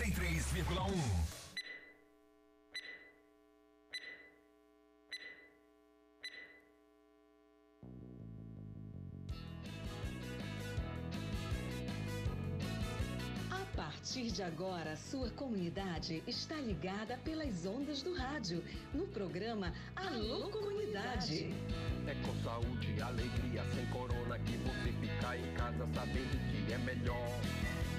93,1. partir de agora, sua comunidade está ligada pelas ondas do rádio, no programa Alô Comunidade. É com saúde e alegria, sem corona, que você fica em casa sabendo que é melhor.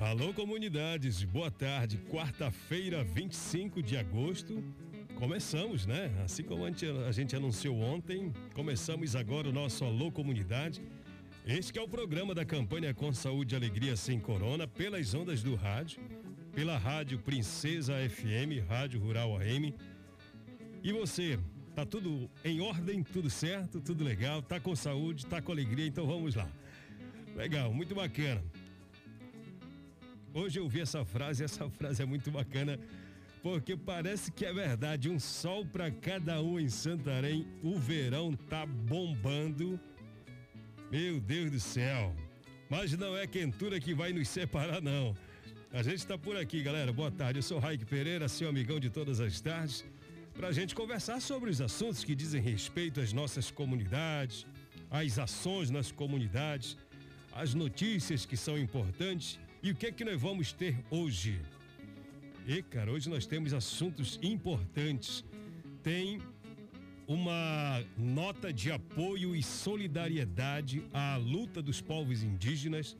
Alô, comunidades, boa tarde. Quarta-feira, 25 de agosto. Começamos, né? Assim como a gente anunciou ontem, começamos agora o nosso Alô Comunidade. Este é o programa da campanha Com Saúde e Alegria Sem Corona, pelas ondas do rádio, pela Rádio Princesa FM, Rádio Rural AM. E você, tá tudo em ordem, tudo certo, tudo legal, tá com saúde, tá com alegria, então vamos lá. Legal, muito bacana. Hoje eu vi essa frase, essa frase é muito bacana porque parece que é verdade. Um sol para cada um em Santarém. O verão tá bombando. Meu Deus do céu. Mas não é quentura que vai nos separar, não. A gente está por aqui, galera. Boa tarde. Eu sou Raik Pereira, seu amigão de todas as tardes, para a gente conversar sobre os assuntos que dizem respeito às nossas comunidades, às ações nas comunidades, as notícias que são importantes e o que é que nós vamos ter hoje. E, cara, hoje nós temos assuntos importantes. Tem uma nota de apoio e solidariedade à luta dos povos indígenas.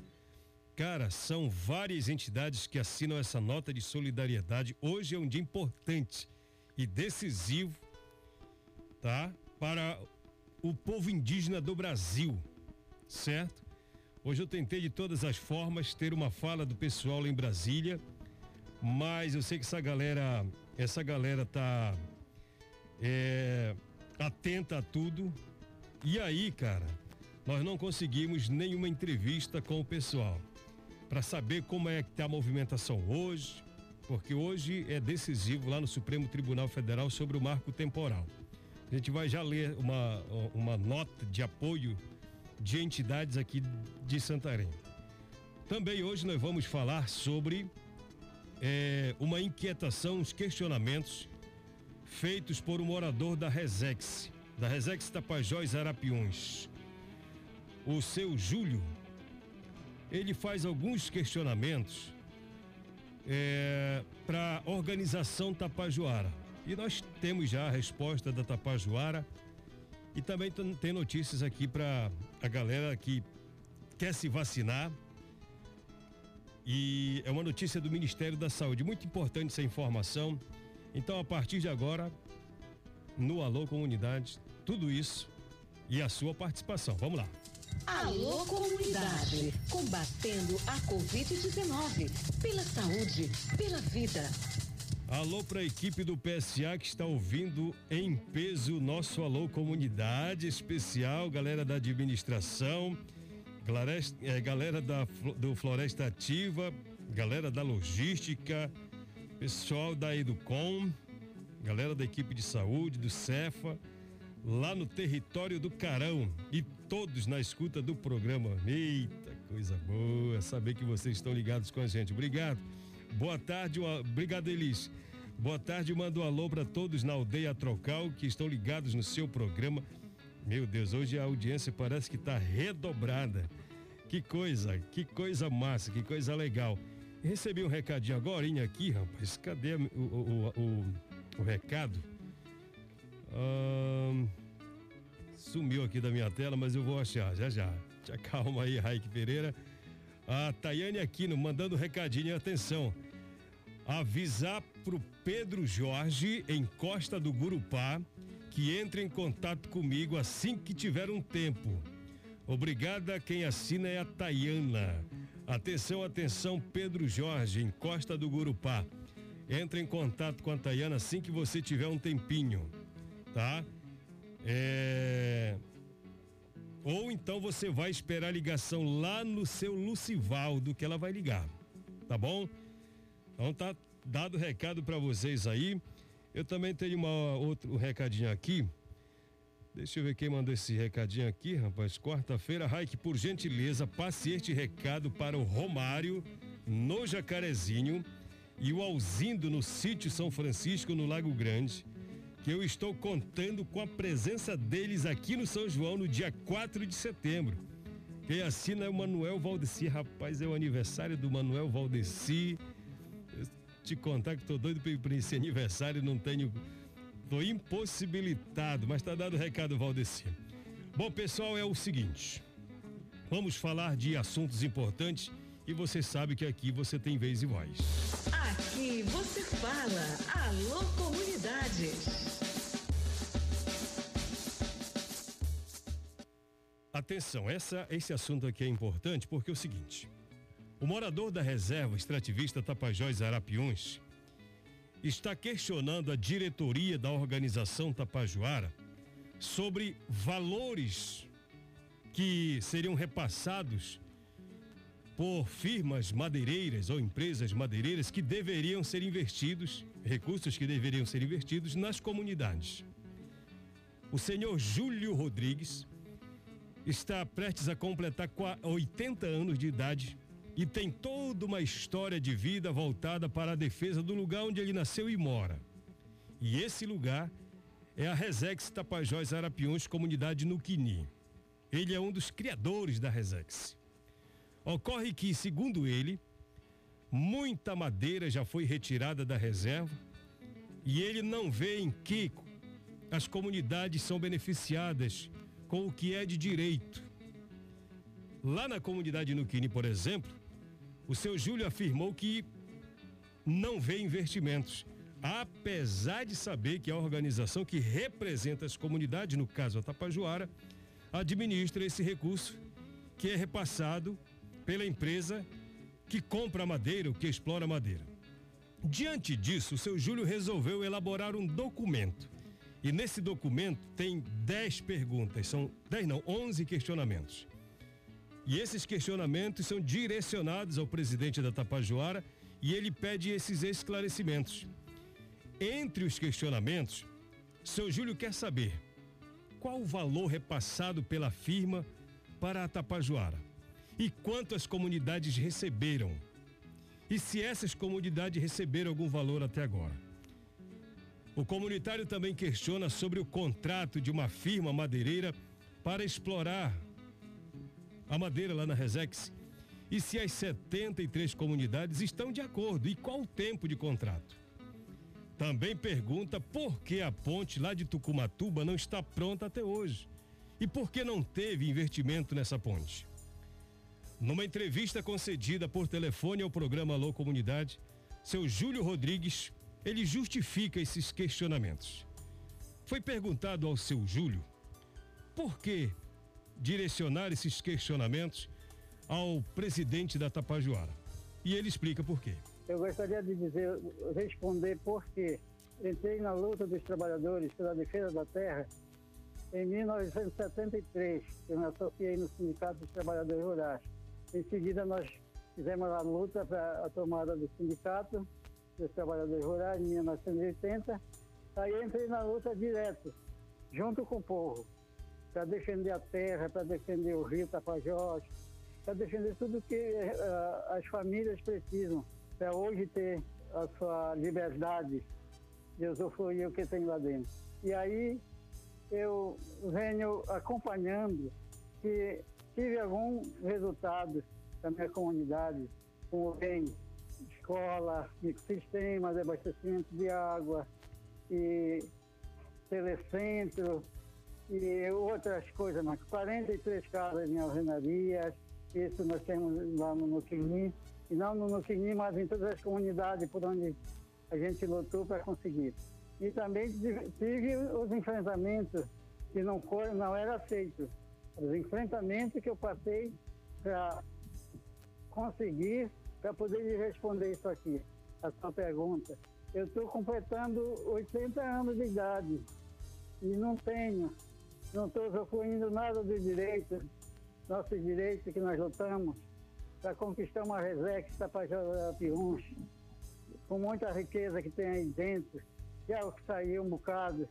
Cara, são várias entidades que assinam essa nota de solidariedade. Hoje é um dia importante e decisivo, tá? Para o povo indígena do Brasil, certo? Hoje eu tentei de todas as formas ter uma fala do pessoal lá em Brasília mas eu sei que essa galera, essa galera tá é, atenta a tudo. E aí, cara, nós não conseguimos nenhuma entrevista com o pessoal para saber como é que tá a movimentação hoje, porque hoje é decisivo lá no Supremo Tribunal Federal sobre o marco temporal. A gente vai já ler uma, uma nota de apoio de entidades aqui de Santarém. Também hoje nós vamos falar sobre é, uma inquietação, uns questionamentos feitos por um morador da Resex, da Resex Tapajós Arapiões. O seu Júlio, ele faz alguns questionamentos é, para a organização Tapajoara. E nós temos já a resposta da Tapajoara e também tem notícias aqui para a galera que quer se vacinar e é uma notícia do Ministério da Saúde. Muito importante essa informação. Então, a partir de agora, no Alô Comunidade, tudo isso e a sua participação. Vamos lá. Alô Comunidade, combatendo a Covid-19, pela saúde, pela vida. Alô para a equipe do PSA que está ouvindo em peso nosso Alô Comunidade especial, galera da administração é, galera da, do Floresta Ativa, galera da logística, pessoal da Educom, galera da equipe de saúde, do Cefa, lá no território do Carão e todos na escuta do programa. Eita, coisa boa saber que vocês estão ligados com a gente. Obrigado. Boa tarde, obrigado Elis. Boa tarde, mando um alô para todos na aldeia Trocal que estão ligados no seu programa. Meu Deus, hoje a audiência parece que está redobrada. Que coisa, que coisa massa, que coisa legal. Recebi um recadinho agora aqui, rapaz. Cadê o, o, o, o recado? sumiu aqui da minha tela, mas eu vou achar já já. Te acalma aí, Raik Pereira. A Tayane Aquino mandando recadinho, atenção. Avisar pro Pedro Jorge, em Costa do Gurupá, que entre em contato comigo assim que tiver um tempo. Obrigada, quem assina é a Tayana. Atenção, atenção, Pedro Jorge, em Costa do Gurupá. Entre em contato com a Tayana assim que você tiver um tempinho, tá? É... Ou então você vai esperar a ligação lá no seu Lucivaldo que ela vai ligar, tá bom? Então tá dado o recado para vocês aí. Eu também tenho uma outro recadinho aqui. Deixa eu ver quem mandou esse recadinho aqui, rapaz. Quarta-feira, Raik, por gentileza, passe este recado para o Romário, no Jacarezinho e o Alzindo no sítio São Francisco, no Lago Grande, eu estou contando com a presença deles aqui no São João no dia 4 de setembro. Quem assina é o Manuel Valdeci, rapaz, é o aniversário do Manuel Valdeci. Te contar que tô doido para esse aniversário, não tenho. Tô impossibilitado, mas tá dado o recado, Valdeci. Bom, pessoal, é o seguinte. Vamos falar de assuntos importantes e você sabe que aqui você tem vez e voz. Aqui você fala. Alô, comunidade. Atenção, essa, esse assunto aqui é importante porque é o seguinte: o morador da reserva extrativista Tapajós Arapiuns está questionando a diretoria da organização Tapajoara sobre valores que seriam repassados por firmas madeireiras ou empresas madeireiras que deveriam ser investidos, recursos que deveriam ser investidos nas comunidades. O senhor Júlio Rodrigues está prestes a completar 80 anos de idade e tem toda uma história de vida voltada para a defesa do lugar onde ele nasceu e mora. E esse lugar é a Resex Tapajós Arapiões, comunidade no Quini. Ele é um dos criadores da Resex. Ocorre que, segundo ele, muita madeira já foi retirada da reserva e ele não vê em que as comunidades são beneficiadas com o que é de direito. Lá na comunidade Nuquini, por exemplo, o seu Júlio afirmou que não vê investimentos, apesar de saber que a organização que representa as comunidades, no caso a Tapajoara, administra esse recurso que é repassado pela empresa que compra madeira ou que explora madeira. Diante disso, o seu Júlio resolveu elaborar um documento. E nesse documento tem 10 perguntas, são 10 não, 11 questionamentos. E esses questionamentos são direcionados ao presidente da Tapajoara e ele pede esses esclarecimentos. Entre os questionamentos, seu Júlio quer saber qual o valor repassado pela firma para a Tapajoara e quanto as comunidades receberam. E se essas comunidades receberam algum valor até agora. O comunitário também questiona sobre o contrato de uma firma madeireira para explorar a madeira lá na Resex e se as 73 comunidades estão de acordo e qual o tempo de contrato. Também pergunta por que a ponte lá de Tucumatuba não está pronta até hoje e por que não teve investimento nessa ponte. Numa entrevista concedida por telefone ao programa Alô Comunidade, seu Júlio Rodrigues, ele justifica esses questionamentos. Foi perguntado ao seu Júlio por que direcionar esses questionamentos ao presidente da Tapajoara. E ele explica por quê. Eu gostaria de dizer, responder por quê. Entrei na luta dos trabalhadores pela defesa da terra em 1973. Eu me associei no Sindicato dos Trabalhadores Rurais em seguida, nós fizemos a luta para a tomada do sindicato dos trabalhadores rurais em 1980. Aí entrei na luta direto, junto com o povo, para defender a terra, para defender o rio Tapajós, para defender tudo que uh, as famílias precisam para hoje ter a sua liberdade de usufruir o que tem lá dentro. E aí eu venho acompanhando que tive algum resultado da minha comunidade, como bem escola, sistemas de abastecimento de água e telecentro e outras coisas, mas 43 casas em alvenarias, isso nós temos lá no Nuquini, e não no Nuquini, mas em todas as comunidades por onde a gente lutou para conseguir. E também tive os enfrentamentos que não, foram, não era aceito os enfrentamentos que eu passei para conseguir, para poder lhe responder isso aqui, a sua pergunta. Eu estou completando 80 anos de idade e não tenho, não estou usufruindo nada de direito, nossos direitos que nós lutamos para conquistar uma Resex Tapajós Piuns, com muita riqueza que tem aí dentro, já saiu um bocado,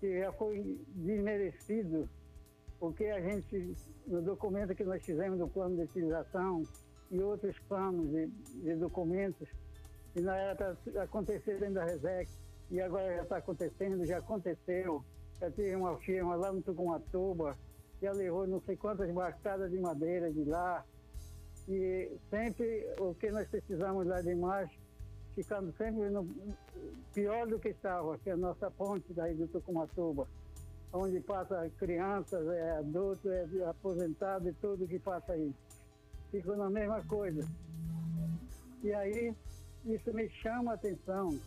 que já foi desmerecido, porque a gente, no documento que nós fizemos do plano de utilização e outros planos de, de documentos, e não era para acontecer dentro da Resex, e agora já está acontecendo, já aconteceu. Já tive uma firma lá no Tucumatuba, já levou não sei quantas marcadas de madeira de lá, e sempre o que nós precisamos lá de mais, ficando sempre no, pior do que estava, que é a nossa ponte daí do Tucumatuba, onde passa crianças, é adulto, é aposentado e tudo que passa aí. Fica na mesma coisa. E aí, isso me chama a atenção,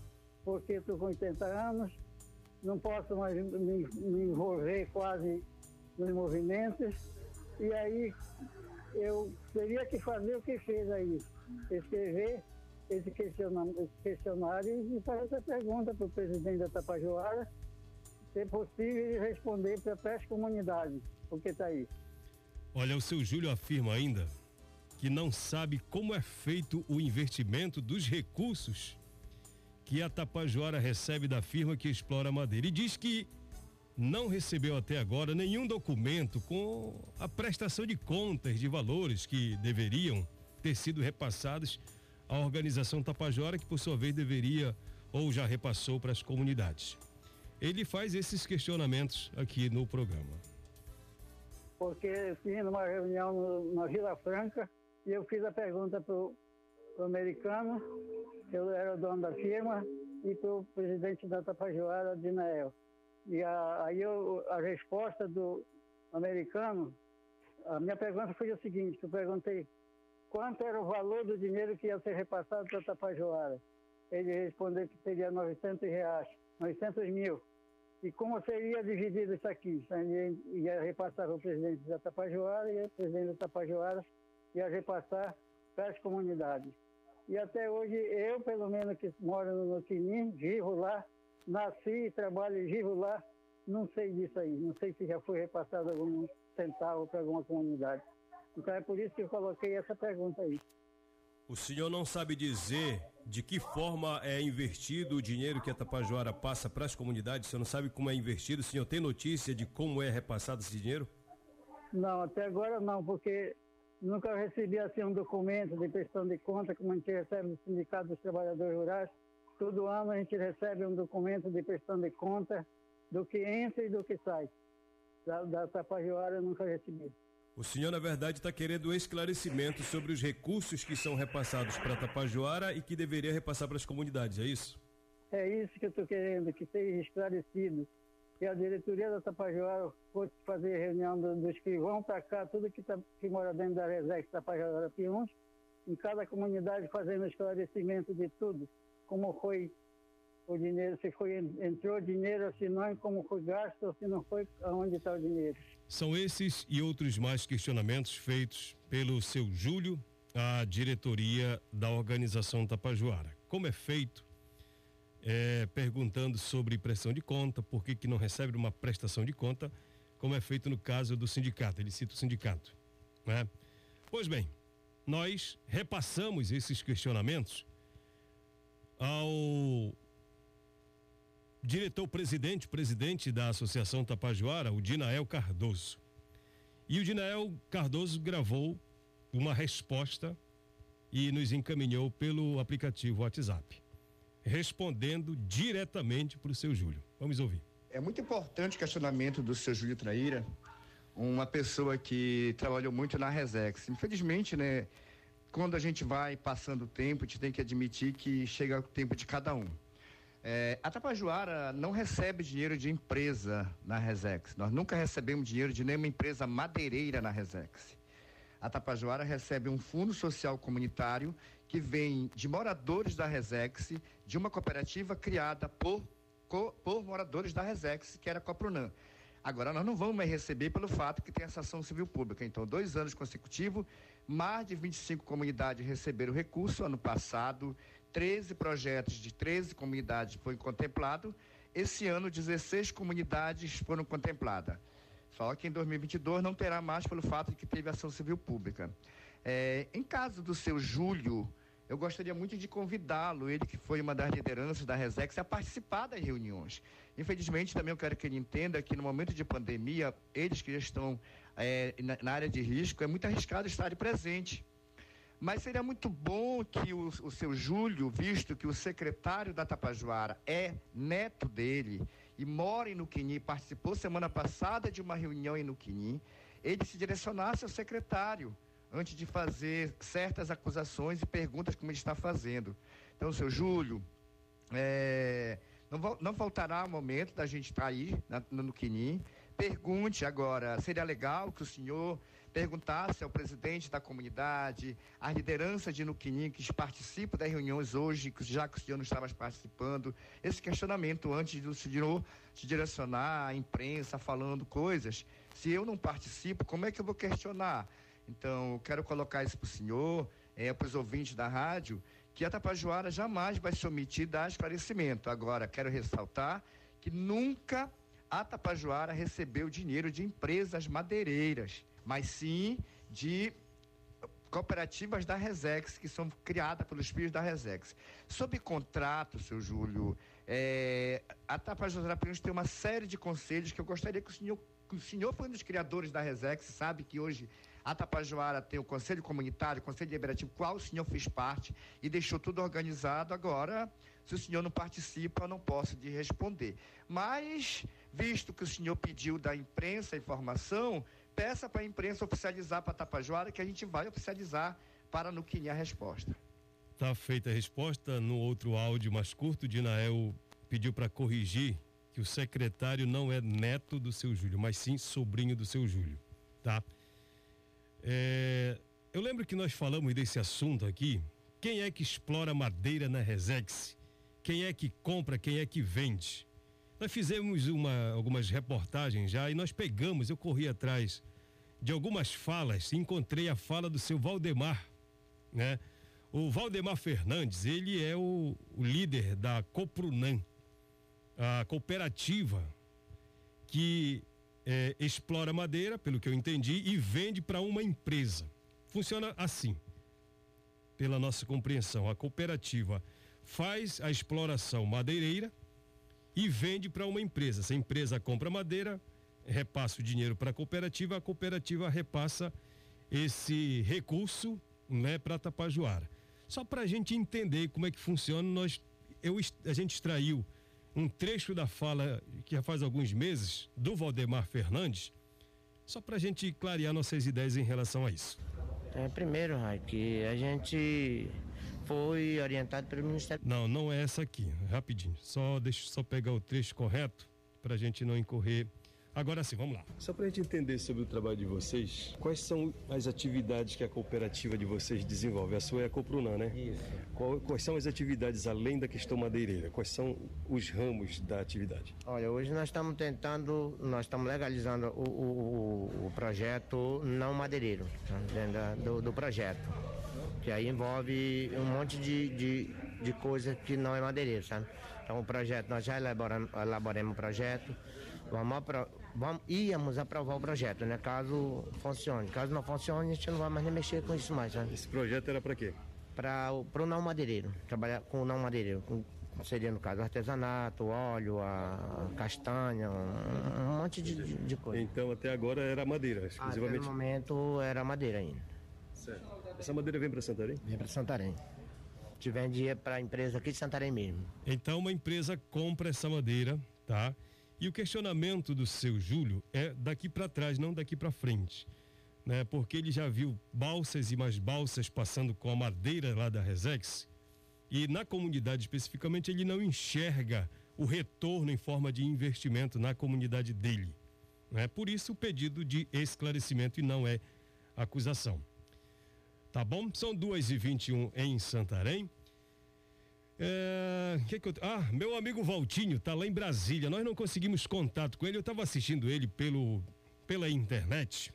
porque estou com 80 anos, não posso mais me, me envolver quase nos movimentos, e aí eu teria que fazer o que fez aí, escrever esse questionário e fazer essa pergunta para o presidente da Tapajoara, se é possível responder para as comunidades, o que está aí. Olha, o seu Júlio afirma ainda que não sabe como é feito o investimento dos recursos que a Tapajoara recebe da firma que explora a madeira. E diz que não recebeu até agora nenhum documento com a prestação de contas de valores que deveriam ter sido repassados à organização Tapajora, que por sua vez deveria ou já repassou para as comunidades. Ele faz esses questionamentos aqui no programa. Porque fiz numa reunião no, na Vila Franca e eu fiz a pergunta para o americano, eu era o dono da firma, e para o presidente da Tapajara, Dinael. E a, aí eu, a resposta do americano, a minha pergunta foi o seguinte, eu perguntei quanto era o valor do dinheiro que ia ser repassado para Tapajoara. Ele respondeu que seria 900 reais, 900 mil. E como seria dividido isso aqui? Ele ia repassar para o presidente da Tapajoara e o presidente da Tapajoara ia repassar para as comunidades. E até hoje, eu, pelo menos, que moro no Quinim, vivo lá, nasci e trabalho e vivo lá, não sei disso aí. Não sei se já foi repassado algum centavo para alguma comunidade. Então é por isso que eu coloquei essa pergunta aí. O senhor não sabe dizer de que forma é investido o dinheiro que a Tapajoara passa para as comunidades? O senhor não sabe como é investido? O senhor tem notícia de como é repassado esse dinheiro? Não, até agora não, porque nunca recebi assim um documento de prestação de conta como a gente recebe do Sindicato dos Trabalhadores Rurais Todo ano a gente recebe um documento de prestação de conta do que entra e do que sai. Da, da Tapajoara eu nunca recebi. O senhor, na verdade, está querendo esclarecimento sobre os recursos que são repassados para Tapajoara e que deveria repassar para as comunidades, é isso? É isso que eu estou querendo, que seja esclarecido. Que a diretoria da Tapajoara fosse fazer reunião do, dos que vão para cá, tudo que, tá, que mora dentro da Resex Tapajoara Piuns, em cada comunidade fazendo esclarecimento de tudo como foi o dinheiro, se foi entrou dinheiro, se não, como foi gasto, se não foi, aonde está o dinheiro. São esses e outros mais questionamentos feitos pelo seu Júlio à diretoria da organização Tapajoara. Como é feito? É, perguntando sobre prestação de conta, por que, que não recebe uma prestação de conta, como é feito no caso do sindicato. Ele cita o sindicato. Né? Pois bem, nós repassamos esses questionamentos ao diretor-presidente, presidente da Associação Tapajoara, o Dinael Cardoso. E o Dinael Cardoso gravou uma resposta e nos encaminhou pelo aplicativo WhatsApp, respondendo diretamente para o seu Júlio. Vamos ouvir. É muito importante o questionamento do seu Júlio Traíra, uma pessoa que trabalhou muito na Resex. Infelizmente, né, quando a gente vai passando o tempo, a gente tem que admitir que chega o tempo de cada um. É, a Tapajoara não recebe dinheiro de empresa na Resex. Nós nunca recebemos dinheiro de nenhuma empresa madeireira na Resex. A Tapajoara recebe um fundo social comunitário que vem de moradores da Resex, de uma cooperativa criada por, por moradores da Resex, que era a Coprunan. Agora, nós não vamos mais receber pelo fato que tem essa ação civil pública. Então, dois anos consecutivos, mais de 25 comunidades receberam recurso ano passado, 13 projetos de 13 comunidades foi contemplado. Esse ano, 16 comunidades foram contempladas. Só que em 2022 não terá mais pelo fato de que teve ação civil pública. É, em caso do seu Júlio, eu gostaria muito de convidá-lo, ele que foi uma das lideranças da Resex, a participar das reuniões. Infelizmente, também eu quero que ele entenda que no momento de pandemia, eles que já estão é, na, na, área de risco, é muito arriscado estar presente. Mas seria muito bom que o, o seu Júlio, visto que o secretário da Tapajoara é neto dele e mora em Nuquini, participou semana passada de uma reunião em Nuquini, ele se direcionasse ao secretário antes de fazer certas acusações e perguntas como ele está fazendo. Então, seu Júlio, é, não, não faltará momento da gente estar aí na, no Quini. Pergunte agora, seria legal que o senhor perguntasse ao presidente da comunidade, à liderança de Nuquinim, que participa das reuniões hoje, já que o senhor não estava participando, esse questionamento antes do senhor se direcionar à imprensa falando coisas. Se eu não participo, como é que eu vou questionar? Então, eu quero colocar isso para o senhor, é, para os ouvintes da rádio, que a Tapajoara jamais vai se omitir dar esclarecimento. Agora, quero ressaltar que nunca a Tapajoara recebeu dinheiro de empresas madeireiras, mas sim de cooperativas da Resex, que são criadas pelos filhos da Resex. Sob contrato, seu Júlio, é, a Tapajoara tem uma série de conselhos que eu gostaria que o senhor, que o senhor foi um dos criadores da Resex, sabe que hoje a Tapajoara tem o Conselho Comunitário, o Conselho Deliberativo, qual o senhor fez parte e deixou tudo organizado. Agora, se o senhor não participa, eu não posso lhe responder. Mas, visto que o senhor pediu da imprensa a informação, peça para a imprensa oficializar para a Tapajoara, que a gente vai oficializar para no Quini a resposta. Está feita a resposta. No outro áudio mais curto, Dinael pediu para corrigir que o secretário não é neto do seu Júlio, mas sim sobrinho do seu Júlio, tá? É, eu lembro que nós falamos desse assunto aqui. Quem é que explora madeira na Resex? Quem é que compra? Quem é que vende? Nós fizemos uma, algumas reportagens já e nós pegamos, eu corri atrás de algumas falas, encontrei a fala do seu Valdemar, né? O Valdemar Fernandes, ele é o, o líder da Coprunan, a cooperativa que é, explora madeira, pelo que eu entendi, e vende para uma empresa. Funciona assim, pela nossa compreensão. A cooperativa faz a exploração madeireira e vende para uma empresa. Se a empresa compra madeira, repassa o dinheiro para a cooperativa, a cooperativa repassa esse recurso né, para Tapajoara. Só para a gente entender como é que funciona, nós, eu, a gente extraiu um trecho da fala que já faz alguns meses do Valdemar Fernandes, só para a gente clarear nossas ideias em relação a isso. É, primeiro, Rai, que a gente foi orientado pelo Ministério. Não, não é essa aqui, rapidinho. Só deixa só pegar o trecho correto para a gente não incorrer Agora sim, vamos lá. Só para a gente entender sobre o trabalho de vocês, quais são as atividades que a cooperativa de vocês desenvolve? A sua é a Coprunã, né? Isso. Qual, quais são as atividades além da questão madeireira? Quais são os ramos da atividade? Olha, hoje nós estamos tentando, nós estamos legalizando o, o, o projeto não madeireiro, tá? dentro do, do projeto. Que aí envolve um monte de, de, de coisa que não é madeireiro, sabe? Então o projeto, nós já elaboramos, elaboramos o projeto, vamos vamos, íamos aprovar o projeto, né? Caso funcione. Caso não funcione, a gente não vai mais nem mexer com isso mais. Né? Esse projeto era para quê? Para o não madeireiro, trabalhar com o não madeireiro. Com, seria no caso artesanato, óleo, a castanha, um, um monte de, de, coisa. Então até agora era madeira, exclusivamente? Até no momento era madeira ainda. Certo. Essa madeira vem para Santarém? Vem para Santarém. A gente vende para a empresa aqui de Santarém mesmo. Então uma empresa compra essa madeira, tá? E o questionamento do seu Júlio é daqui para trás, não daqui para frente. Né? Porque ele já viu balsas e mais balsas passando com a madeira lá da Resex. E na comunidade especificamente, ele não enxerga o retorno em forma de investimento na comunidade dele. Né? Por isso, o pedido de esclarecimento e não é acusação. Tá bom? São 2h21 em Santarém. É, que que eu, ah, meu amigo Valtinho tá lá em Brasília. Nós não conseguimos contato com ele. Eu estava assistindo ele pelo, pela internet.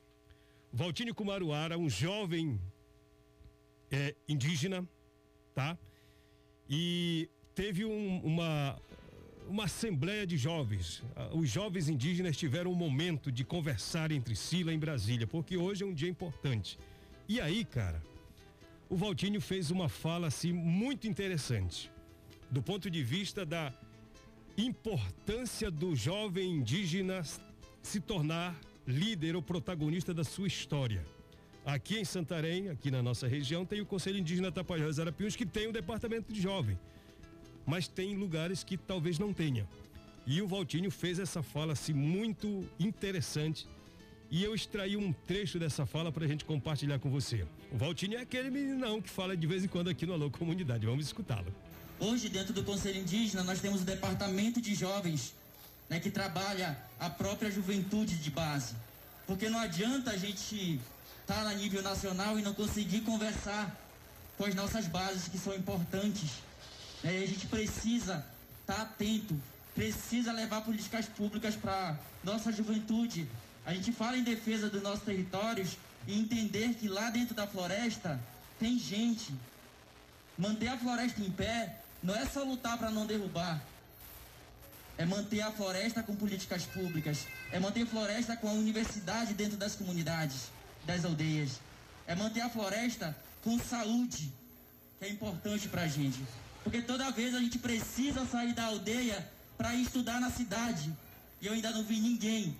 Valtinho Kumaruara, um jovem é, indígena, tá? e teve um, uma uma assembleia de jovens. Ah, os jovens indígenas tiveram um momento de conversar entre si lá em Brasília, porque hoje é um dia importante. E aí, cara, o Valtinho fez uma fala assim muito interessante, do ponto de vista da importância do jovem indígena se tornar líder ou protagonista da sua história. Aqui em Santarém, aqui na nossa região, tem o Conselho Indígena Tapajós Arapiuns, que tem o departamento de jovem mas tem lugares que talvez não tenha. E o Valtinho fez essa fala assim muito interessante e eu extraí um trecho dessa fala para a gente compartilhar com você. O Valtinho é aquele meninão que fala de vez em quando aqui no Alô Comunidade. Vamos escutá-lo. Hoje, dentro do Conselho Indígena, nós temos o Departamento de Jovens, né, que trabalha a própria juventude de base. Porque não adianta a gente estar tá a nível nacional e não conseguir conversar com as nossas bases que são importantes é, a gente precisa estar tá atento, precisa levar políticas públicas para nossa juventude. A gente fala em defesa dos nossos territórios e entender que lá dentro da floresta tem gente. Manter a floresta em pé não é só lutar para não derrubar. É manter a floresta com políticas públicas. É manter a floresta com a universidade dentro das comunidades, das aldeias. É manter a floresta com saúde, que é importante para a gente. Porque toda vez a gente precisa sair da aldeia para estudar na cidade. E eu ainda não vi ninguém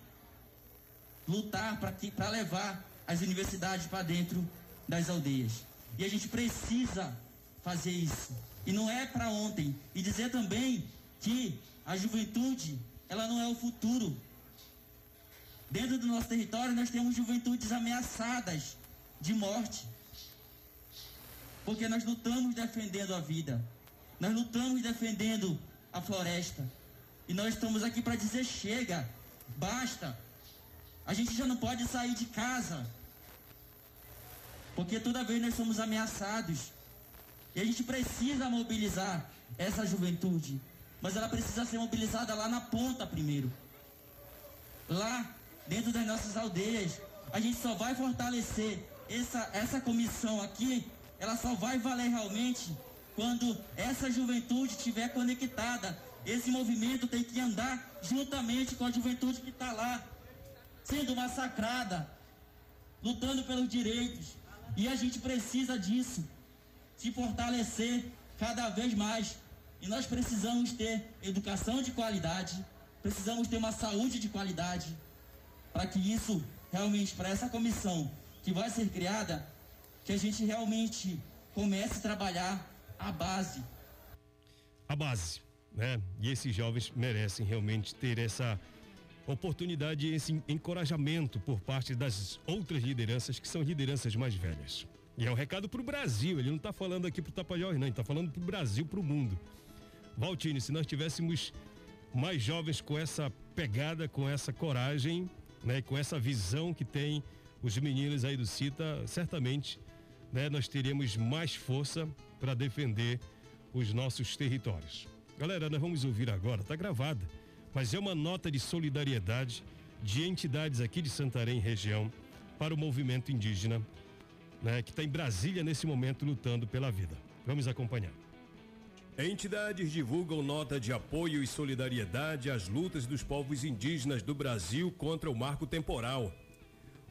lutar para levar as universidades para dentro das aldeias. E a gente precisa fazer isso. E não é para ontem. E dizer também que a juventude, ela não é o futuro. Dentro do nosso território nós temos juventudes ameaçadas de morte. Porque nós lutamos defendendo a vida. Nós lutamos defendendo a floresta. E nós estamos aqui para dizer: chega, basta. A gente já não pode sair de casa. Porque toda vez nós somos ameaçados. E a gente precisa mobilizar essa juventude. Mas ela precisa ser mobilizada lá na ponta primeiro. Lá, dentro das nossas aldeias. A gente só vai fortalecer essa, essa comissão aqui. Ela só vai valer realmente quando essa juventude estiver conectada, esse movimento tem que andar juntamente com a juventude que está lá, sendo massacrada, lutando pelos direitos. E a gente precisa disso, se fortalecer cada vez mais. E nós precisamos ter educação de qualidade, precisamos ter uma saúde de qualidade, para que isso realmente, para essa comissão que vai ser criada, que a gente realmente comece a trabalhar a base. A base, né? E esses jovens merecem realmente ter essa oportunidade, esse encorajamento por parte das outras lideranças que são lideranças mais velhas. E é um recado para o Brasil, ele não está falando aqui para o Tapajós, não, ele está falando para o Brasil, para o mundo. Valtini, se nós tivéssemos mais jovens com essa pegada, com essa coragem, né, com essa visão que tem os meninos aí do CITA, certamente né, nós teríamos mais força para defender os nossos territórios. Galera, nós vamos ouvir agora, tá gravada, mas é uma nota de solidariedade de entidades aqui de Santarém região para o movimento indígena, né, que está em Brasília nesse momento lutando pela vida. Vamos acompanhar. Entidades divulgam nota de apoio e solidariedade às lutas dos povos indígenas do Brasil contra o marco temporal.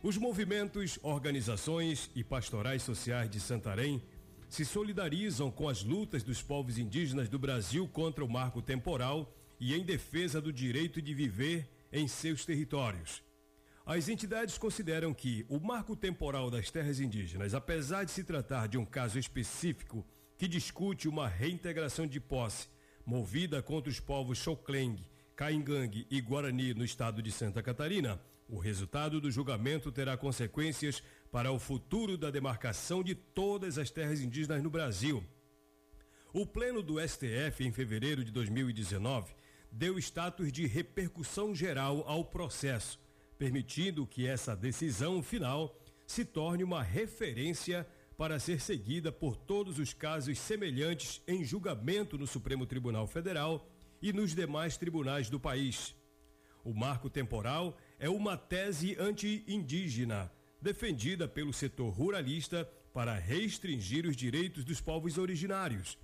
Os movimentos, organizações e pastorais sociais de Santarém se solidarizam com as lutas dos povos indígenas do Brasil contra o marco temporal e em defesa do direito de viver em seus territórios. As entidades consideram que o marco temporal das terras indígenas, apesar de se tratar de um caso específico que discute uma reintegração de posse movida contra os povos Xocleng, Caingangue e Guarani no estado de Santa Catarina, o resultado do julgamento terá consequências para o futuro da demarcação de todas as terras indígenas no Brasil. O pleno do STF, em fevereiro de 2019, deu status de repercussão geral ao processo, permitindo que essa decisão final se torne uma referência para ser seguida por todos os casos semelhantes em julgamento no Supremo Tribunal Federal e nos demais tribunais do país. O marco temporal é uma tese anti-indígena, defendida pelo setor ruralista para restringir os direitos dos povos originários.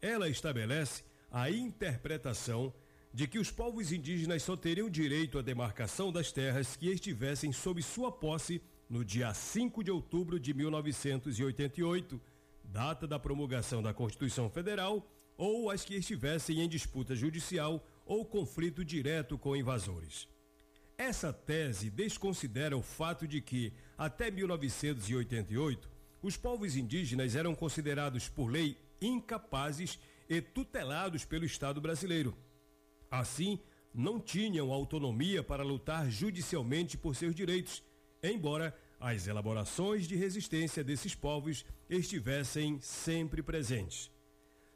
Ela estabelece a interpretação de que os povos indígenas só teriam direito à demarcação das terras que estivessem sob sua posse no dia 5 de outubro de 1988, data da promulgação da Constituição Federal, ou as que estivessem em disputa judicial ou conflito direto com invasores. Essa tese desconsidera o fato de que, até 1988, os povos indígenas eram considerados por lei incapazes e tutelados pelo Estado brasileiro. Assim, não tinham autonomia para lutar judicialmente por seus direitos, embora as elaborações de resistência desses povos estivessem sempre presentes.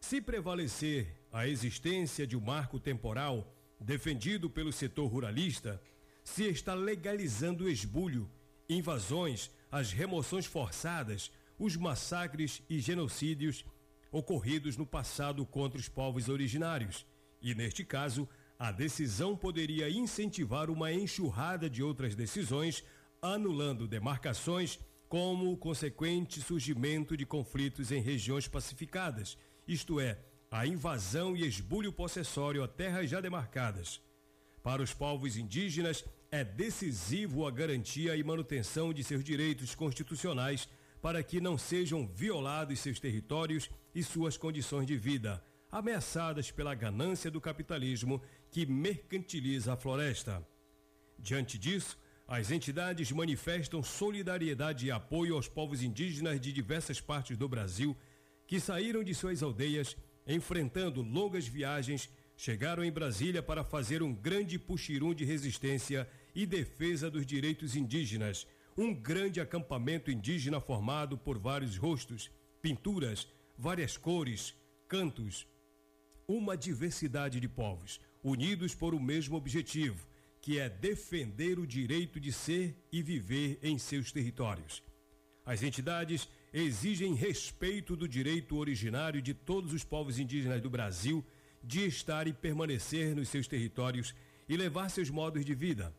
Se prevalecer a existência de um marco temporal defendido pelo setor ruralista, se está legalizando o esbulho, invasões, as remoções forçadas, os massacres e genocídios ocorridos no passado contra os povos originários. E neste caso, a decisão poderia incentivar uma enxurrada de outras decisões, anulando demarcações, como o consequente surgimento de conflitos em regiões pacificadas, isto é, a invasão e esbulho possessório a terras já demarcadas. Para os povos indígenas, é decisivo a garantia e manutenção de seus direitos constitucionais para que não sejam violados seus territórios e suas condições de vida, ameaçadas pela ganância do capitalismo que mercantiliza a floresta. Diante disso, as entidades manifestam solidariedade e apoio aos povos indígenas de diversas partes do Brasil que saíram de suas aldeias, enfrentando longas viagens chegaram em Brasília para fazer um grande puxirum de resistência e defesa dos direitos indígenas, um grande acampamento indígena formado por vários rostos, pinturas, várias cores, cantos, uma diversidade de povos, unidos por o mesmo objetivo, que é defender o direito de ser e viver em seus territórios. As entidades exigem respeito do direito originário de todos os povos indígenas do Brasil de estar e permanecer nos seus territórios e levar seus modos de vida.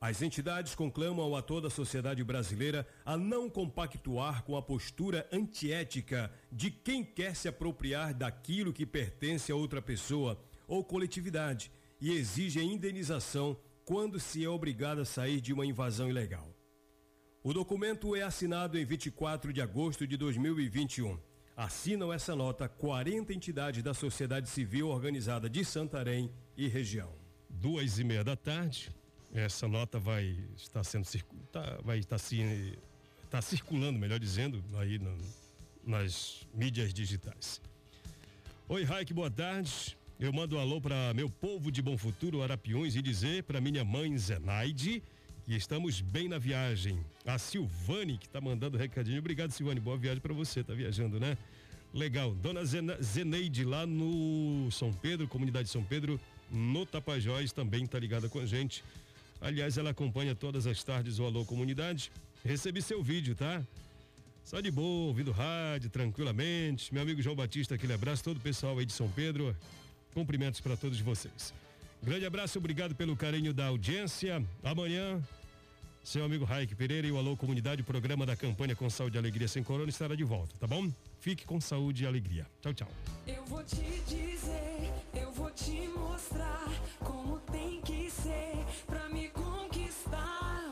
As entidades conclamam a toda a sociedade brasileira a não compactuar com a postura antiética de quem quer se apropriar daquilo que pertence a outra pessoa ou coletividade e exige indenização quando se é obrigado a sair de uma invasão ilegal. O documento é assinado em 24 de agosto de 2021 assinam essa nota 40 entidades da sociedade civil organizada de Santarém e região. Duas e meia da tarde, essa nota vai estar sendo tá, vai estar se tá circulando, melhor dizendo, aí no, nas mídias digitais. Oi, Raik, boa tarde. Eu mando um alô para meu povo de Bom Futuro, Arapiões, e dizer para minha mãe Zenaide que estamos bem na viagem. A Silvane que está mandando recadinho. Obrigado, Silvane. Boa viagem para você. Tá viajando, né? Legal. Dona Zeneide lá no São Pedro, comunidade São Pedro, no Tapajós, também tá ligada com a gente. Aliás, ela acompanha todas as tardes o Alô Comunidade. Recebi seu vídeo, tá? Só de boa, ouvindo rádio, tranquilamente. Meu amigo João Batista, aquele abraço, todo o pessoal aí de São Pedro. Cumprimentos para todos vocês. Grande abraço, obrigado pelo carinho da audiência. Amanhã seu amigo Raik Pereira e o Alô Comunidade, o programa da campanha com saúde e alegria sem corona estará de volta, tá bom? Fique com saúde e alegria. Tchau, tchau. Eu vou te dizer, eu vou te mostrar como tem que ser pra me conquistar.